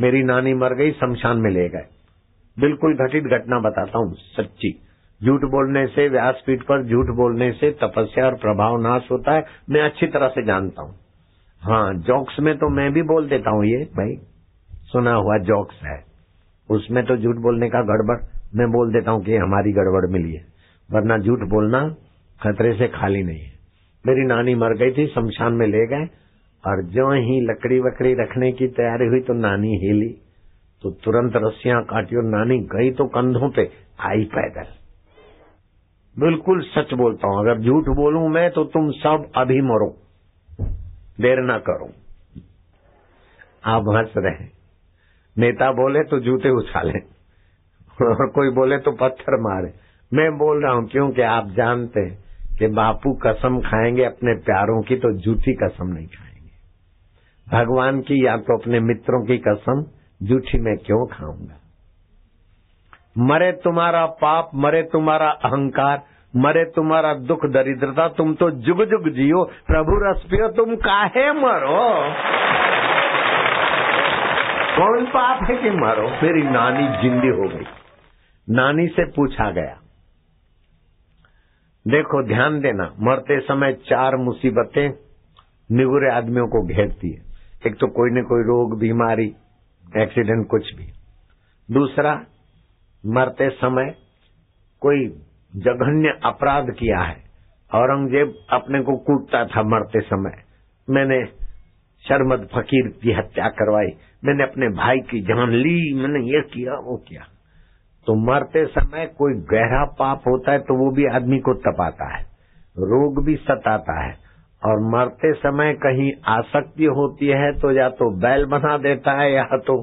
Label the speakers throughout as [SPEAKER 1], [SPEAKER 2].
[SPEAKER 1] मेरी नानी मर गई, शमशान में ले गए। बिल्कुल घटित घटना बताता हूँ, सच्ची। झूठ बोलने से, व्यासपीठ पर झूठ बोलने से तपस्या और प्रभाव नाश होता है, मैं अच्छी तरह से जानता हूँ। हाँ जॉक्स में तो मैं भी बोल देता हूँ ये, भाई। सुना हुआ जॉक्स है। उसमें तो झूठ बोलने का गड़बड़, मैं बोल देता हूँ कि हमारी गड़बड़ मिली है। वरना झूठ बोलना खतरे से खाली नहीं है। मेरी नानी मर गई थी, शमशान में ले गए और जो ही लकड़ी वकड़ी रखने की तैयारी हुई तो नानी हिली। तो तुरंत रस्सियाँ काटी और नानी गई तो कंधों पे आई पैदल। बिल्कुल सच बोलता हूँ, अगर झूठ बोलूँ मैं तो तुम सब अभी मरो। देर ना करो। आप हंस रहे नेता बोले तो जूते उछाले और कोई बोले तो पत्थर मारे। मैं बोल रहा हूँ, क्योंकि आप जानते हैं कि बापू कसम खाएँगे, अपने प्यारों की तो जूठी कसम नहीं खाएँगे। भगवान की या तो अपने मित्रों की कसम, जूठी में क्यों खाऊँगा? मरे तुम्हारा पाप, मरे तुम्हारा अहंकार, मरे तुम्हारा दुख दरिद्रता, तुम तो जुग जुग जियो, प्रभु रस पियो तुम काहे मरो? कौन पाप है कि मरो? मेरी नानी जिंदी हो गई। नानी से पूछा गया, देखो ध्यान देना, मरते समय चार मुसीबतें निगुरे आदमियों को घेरती है। एक तो कोई न कोई रोग, बीमारी एक्सीडेंट कुछ भी। दूसरा, मरते समय कोई जघन्य अपराध किया है। औरंगज़ेब अपने को कूटता था मरते समय। मैंने शर्मद फकीर की हत्या करवाई। मैंने अपने भाई की जान ली। मैंने ये किया, वो किया। तो मरते समय कोई गहरा पाप होता है तो वो भी आदमी को तपाता है। रोग भी सताता है। और मरते समय कहीं आसक्ति होती है तो या तो बैल बना देता है या तो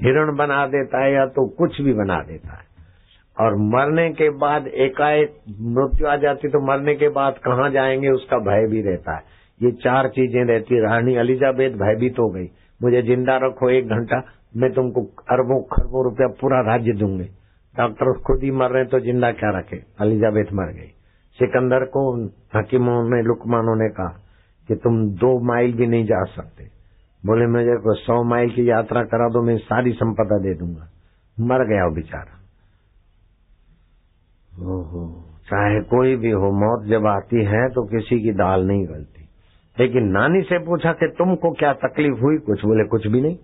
[SPEAKER 1] हिरण बना देता है या तो कुछ भी बना देता है। और मरने के बाद एकाएक मृत्यु आ जाती तो मरने के बाद कहाँ जाएँगे उसका भय भी रहता है। ये चार चीज़ें रहती रानी अलीजाबेद भयभीत हो गई। मुझे ज़िंदा रखो एक घंटा, मैं तुमको अरबों खरबों रुपया पूरा राज्य दूँगे। डॉक्टर खुद ही मर रहे तो ज़िंदा क्या रखे? अलीजाबेद मर गई। सिकंदर को हकीमों ने लुकमानों ने कहा कि तुम दो माइल भी नहीं जा सकते। बोले मुझे को सौ माइल की यात्रा करा दो, मैं सारी संपदा दे दूँगा। मर गया वो बेचारा। ओहो, चाहे कोई भी हो, मौत जब आती है तो किसी की दाल नहीं गलती। लेकिन नानी से पूछा कि तुमको क्या तकलीफ़ हुई? कुछ बोले, कुछ भी नहीं।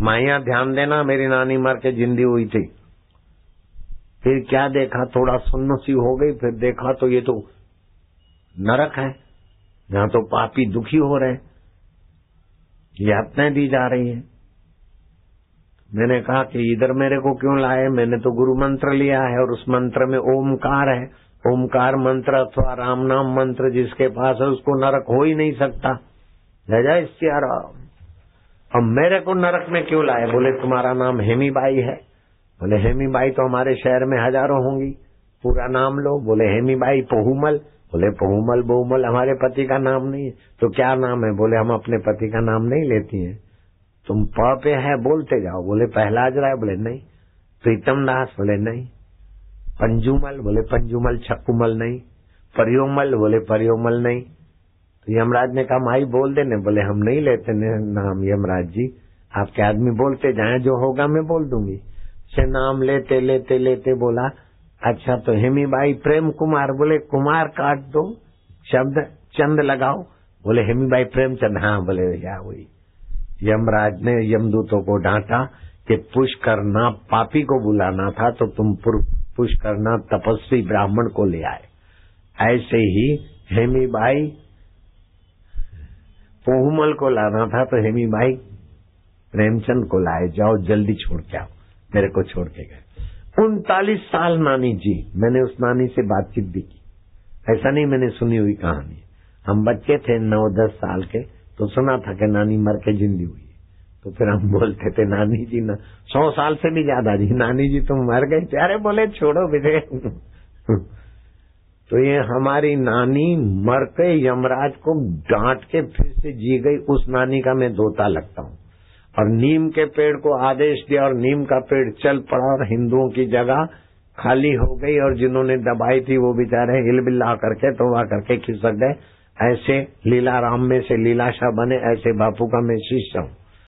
[SPEAKER 1] माइया, ध्यान देना, मेरी नानी मर के जिंदी हुई थी। फिर क्या देखा? थोड़ा सुन्न सी हो गई, फिर देखा तो ये तो नरक है। यहाँ तो पापी दुखी हो रहे यातनाएँ दी जा रही है। मैंने कहा कि इधर मेरे को क्यों लाए? मैंने तो गुरु मंत्र लिया है और उस मंत्र में ओमकार है। ओमकार मंत्र अथवा राम नाम मंत्र जिसके पास है, उसको नरक हो ही नहीं सकता। जय जय सियाराम अब मेरे को नरक में क्यों लाए? बोले, तुम्हारा नाम हेमी बाई है। बोले, हेमी बाई तो हमारे शहर में हज़ारों होंगी। पूरा नाम लो। बोले, हेमी बाई, पहुमल। बोले, पहुमल, बहुमल, हमारे पति का नाम नहीं है। तो क्या नाम है? बोले, हम अपने पति का नाम नहीं लेती हैं। तुम प पे है, बोलते जाओ। बोले, पहलाज राय? बोले, नहीं। प्रीतम दास? बोले, नहीं। पंजुमल? बोले, पंजुमल छक्कुमल नहीं। परियोमल? बोले, परियोमल नहीं। तो यमराज ने कहा, माई, बोल देने। बोले, हम नहीं लेते नाम यमराज जी। आपके आदमी बोलते जाए, जो होगा मैं बोल दूँगी। से नाम लेते लेते लेते बोला अच्छा तो हेमी बाई प्रेम कुमार, बोले, कुमार काट दो, शब्द, चंद लगाओ। बोले, हेमी बाई प्रेमचंद हाँ बोले क्या हुई यमराज ने यमदूतों को डांटा कि पुष करना पापी को बुलाना था तो तुम पुष करना तपस्वी ब्राह्मण को ले आए। ऐसे ही हेमी बाई पोहमल को लाना था तो हेमी बाई प्रेमचंद को लाए, जाओ, जल्दी छोड़ के आओ। मेरे को छोड़ के गए। उनतालीस साल नानी जी, मैंने उस नानी से बातचीत भी की। ऐसा नहीं मैंने सुनी हुई कहानी। हम बच्चे थे, नौ, दस साल के तो सुना था कि नानी मर के जिंदी हुई तो फिर हम बोलते थे, नानी जी, ना, सौ साल से भी ज़्यादा जी, नानी जी, तुम मर गई प्यारे बोले, छोड़ो विजय तो ये हमारी नानी मर के यमराज को डांट के फिर से जी गई। उस नानी का मैं दोता लगता हूँ। और नीम के पेड़ को आदेश दिया और नीम का पेड़ चल पड़ा और हिंदुओं की जगह खाली हो गई और जिन्होंने दबाई थी वो बेचारे हिलबिल्ला करके तो वहाँ करके खिसक गए। ऐसे लीला राम में से लीलाशाह बने, ऐसे बापू का मैं शिष्य हूँ।